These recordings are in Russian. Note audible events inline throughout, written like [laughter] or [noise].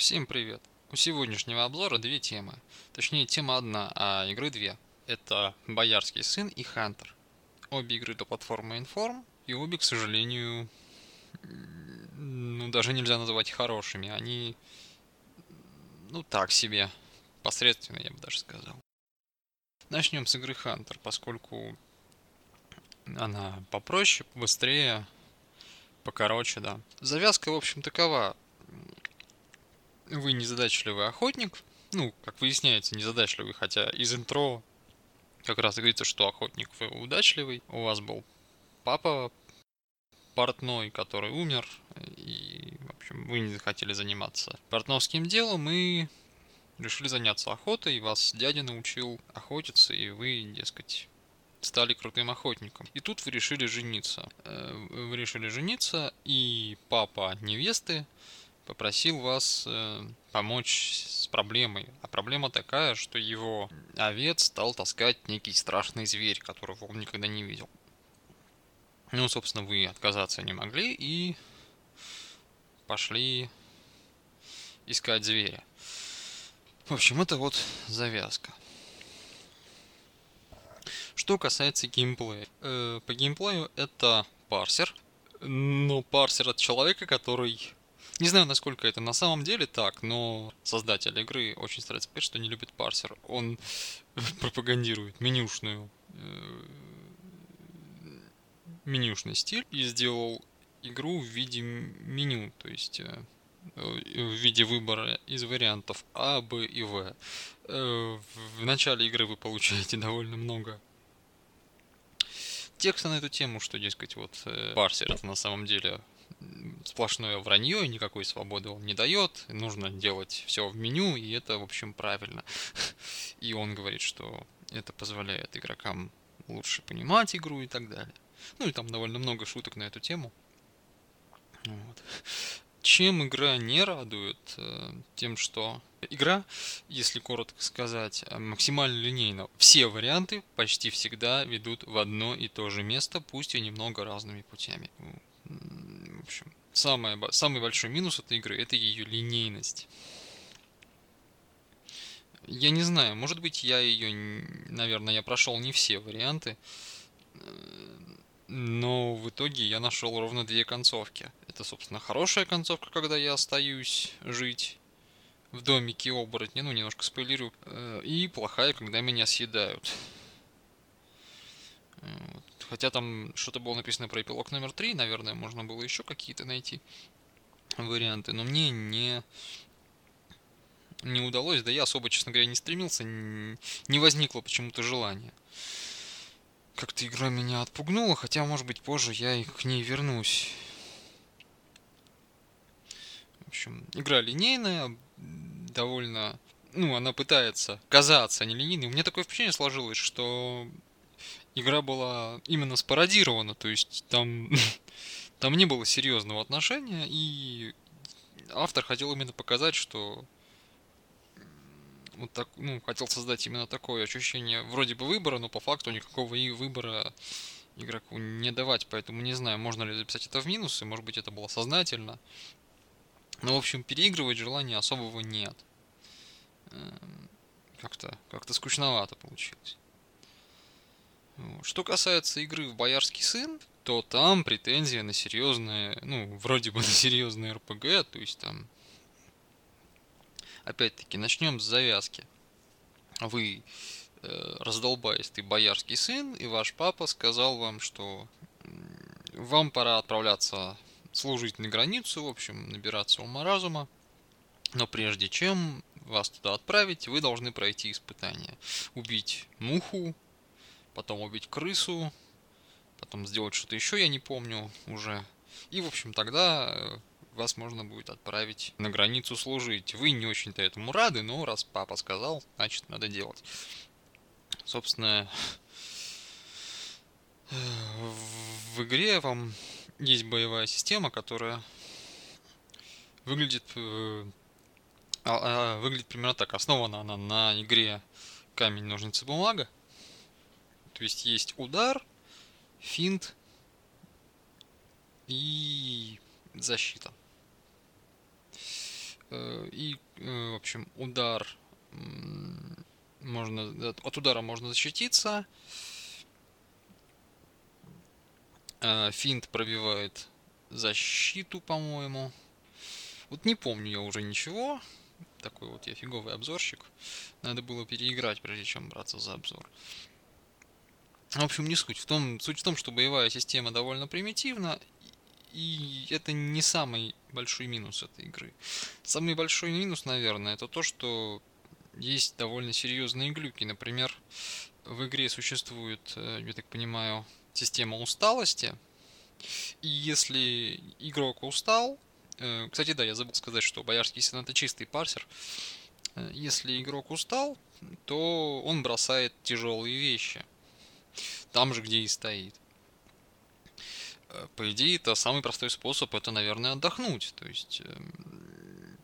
Всем привет! У сегодняшнего обзора две темы. Точнее, тема одна, а игры две. Это Боярский сын и Хантер. Обе игры для платформы Inform, и обе, к сожалению, ну, даже нельзя называть хорошими. Они, ну, так себе. Посредственно, я бы даже сказал. Начнем с игры Хантер, поскольку она попроще, быстрее, покороче, да. Завязка, в общем, такова вы незадачливый охотник, ну, как выясняется, незадачливый, хотя из интро как раз говорится, что охотник вы удачливый. У вас был папа портной, который умер, и, в общем, вы не захотели заниматься портновским делом, и решили заняться охотой, вас дядя научил охотиться, и вы, дескать, стали крутым охотником. И тут вы решили жениться. Э, вы решили жениться, и папа невесты попросил вас э, помочь с проблемой. А проблема такая, что его овец стал таскать некий страшный зверь, которого он никогда не видел. Ну, собственно, вы отказаться не могли и пошли искать зверя. В общем, это вот завязка. Что касается геймплея. Э, по геймплею это парсер. Но парсер от человека, который не знаю, насколько это на самом деле так, но создатель игры очень старается сказать, что не любит парсер. Он [laughs] пропагандирует менюшную э, менюшный стиль и сделал игру в виде меню, то есть э, в виде выбора из вариантов А, Б и В. Э, в начале игры вы получаете [laughs] довольно много текста на эту тему, что, дескать, вот парсер это на самом деле сплошное вранье, никакой свободы он не дает, нужно делать все в меню, и это, в общем, правильно. [laughs] И он говорит, что это позволяет игрокам лучше понимать игру и так далее. Ну и там довольно много шуток на эту тему. Вот. Чем игра не радует? Э, тем, что игра, если коротко сказать, максимально линейна. Все варианты почти всегда ведут в одно и то же место, пусть и немного разными путями самое, самый большой минус этой игры это ее линейность. Я не знаю, может быть, я ее, наверное, я прошел не все варианты, э, но в итоге я нашел ровно две концовки. Это, собственно, хорошая концовка, когда я остаюсь жить в домике оборотня, ну, немножко спойлерю, э, и плохая, когда меня съедают. Хотя там что-то было написано про эпилог номер 3, наверное, можно было еще какие-то найти варианты, но мне не не удалось, да я особо, честно говоря, не стремился, не возникло почему-то желания. Как-то игра меня отпугнула, хотя, может быть, позже я и к ней вернусь. В общем, игра линейная, довольно... Ну, она пытается казаться нелинейной. У меня такое впечатление сложилось, что игра была именно спародирована, то есть там, [laughs] там не было серьезного отношения, и автор хотел именно показать, что вот так, ну, хотел создать именно такое ощущение вроде бы выбора, но по факту никакого и выбора игроку не давать, поэтому не знаю, можно ли записать это в минусы, может быть это было сознательно. Но, в общем, переигрывать желания особого нет. Эм, как-то как скучновато получилось. Что касается игры в Боярский сын, то там претензия на серьезное, ну, вроде бы на серьезное РПГ, то есть там... Опять-таки, начнем с завязки. Вы э, раздолбаистый боярский сын, и ваш папа сказал вам, что вам пора отправляться служить на границу, в общем, набираться ума разума. Но прежде чем вас туда отправить, вы должны пройти испытание. Убить муху, потом убить крысу, потом сделать что-то еще, я не помню уже. И, в общем, тогда э, вас можно будет отправить на границу служить. Вы не очень-то этому рады, но раз папа сказал, значит, надо делать. Собственно, в игре вам есть боевая система, которая выглядит, э, а, а, выглядит примерно так. Основана она на игре камень, ножницы, бумага. То есть есть удар, финт и защита. Э, и, э, в общем, удар можно от удара можно защититься. Э, финт пробивает защиту, по-моему. Вот не помню я уже ничего. Такой вот я фиговый обзорщик. Надо было переиграть, прежде чем браться за обзор. В общем, не суть. В том, суть в том, что боевая система довольно примитивна, и это не самый большой минус этой игры. Самый большой минус, наверное, это то, что есть довольно серьезные глюки. Например, в игре существует, э, я так понимаю, система усталости. И если игрок устал, э, кстати, да, я забыл сказать, что Боярский Сен это чистый парсер. Э, если игрок устал, то он бросает тяжелые вещи. Там же, где и стоит. Э, по идее, это самый простой способ, это, наверное, отдохнуть. То есть эм,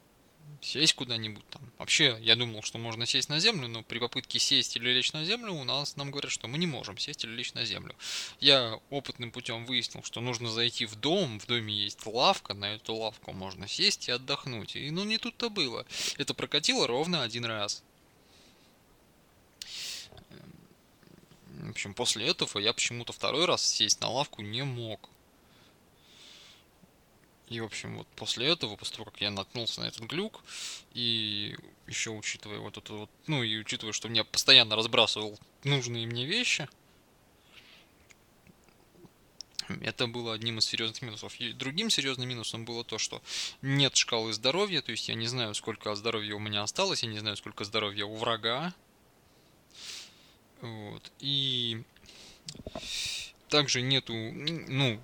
сесть куда-нибудь там. Вообще, я думал, что можно сесть на землю, но при попытке сесть или лечь на землю у нас нам говорят, что мы не можем сесть или лечь на землю. Я опытным путем выяснил, что нужно зайти в дом, в доме есть лавка, на эту лавку можно сесть и отдохнуть. И ну не тут-то было. Это прокатило ровно один раз. Общем, после этого я почему-то второй раз сесть на лавку не мог. И, в общем, вот после этого, после того, как я наткнулся на этот глюк, и еще учитывая вот это вот, ну и учитывая, что мне постоянно разбрасывал нужные мне вещи, это было одним из серьезных минусов. И другим серьезным минусом было то, что нет шкалы здоровья, то есть я не знаю, сколько здоровья у меня осталось, я не знаю, сколько здоровья у врага. Вот. И также нету, ну,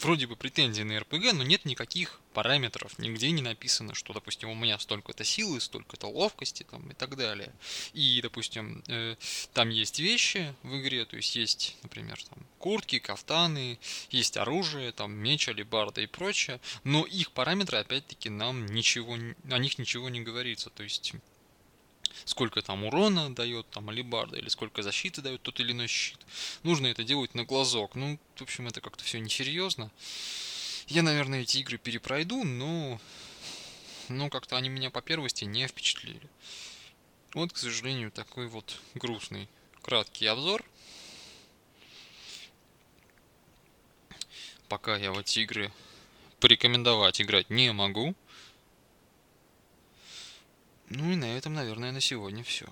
вроде бы претензий на РПГ, но нет никаких параметров, нигде не написано, что, допустим, у меня столько-то силы, столько-то ловкости там, и так далее. И, допустим, э, там есть вещи в игре, то есть есть, например, там куртки, кафтаны, есть оружие, там меч, алибарда и прочее, но их параметры, опять-таки, нам ничего, о них ничего не говорится, то есть сколько там урона дает там алибарда или сколько защиты дает тот или иной щит. Нужно это делать на глазок. Ну, в общем, это как-то все несерьезно. Я, наверное, эти игры перепройду, но... Но как-то они меня по первости не впечатлили. Вот, к сожалению, такой вот грустный краткий обзор. Пока я в эти игры порекомендовать играть не могу. Ну и на этом, наверное, на сегодня все.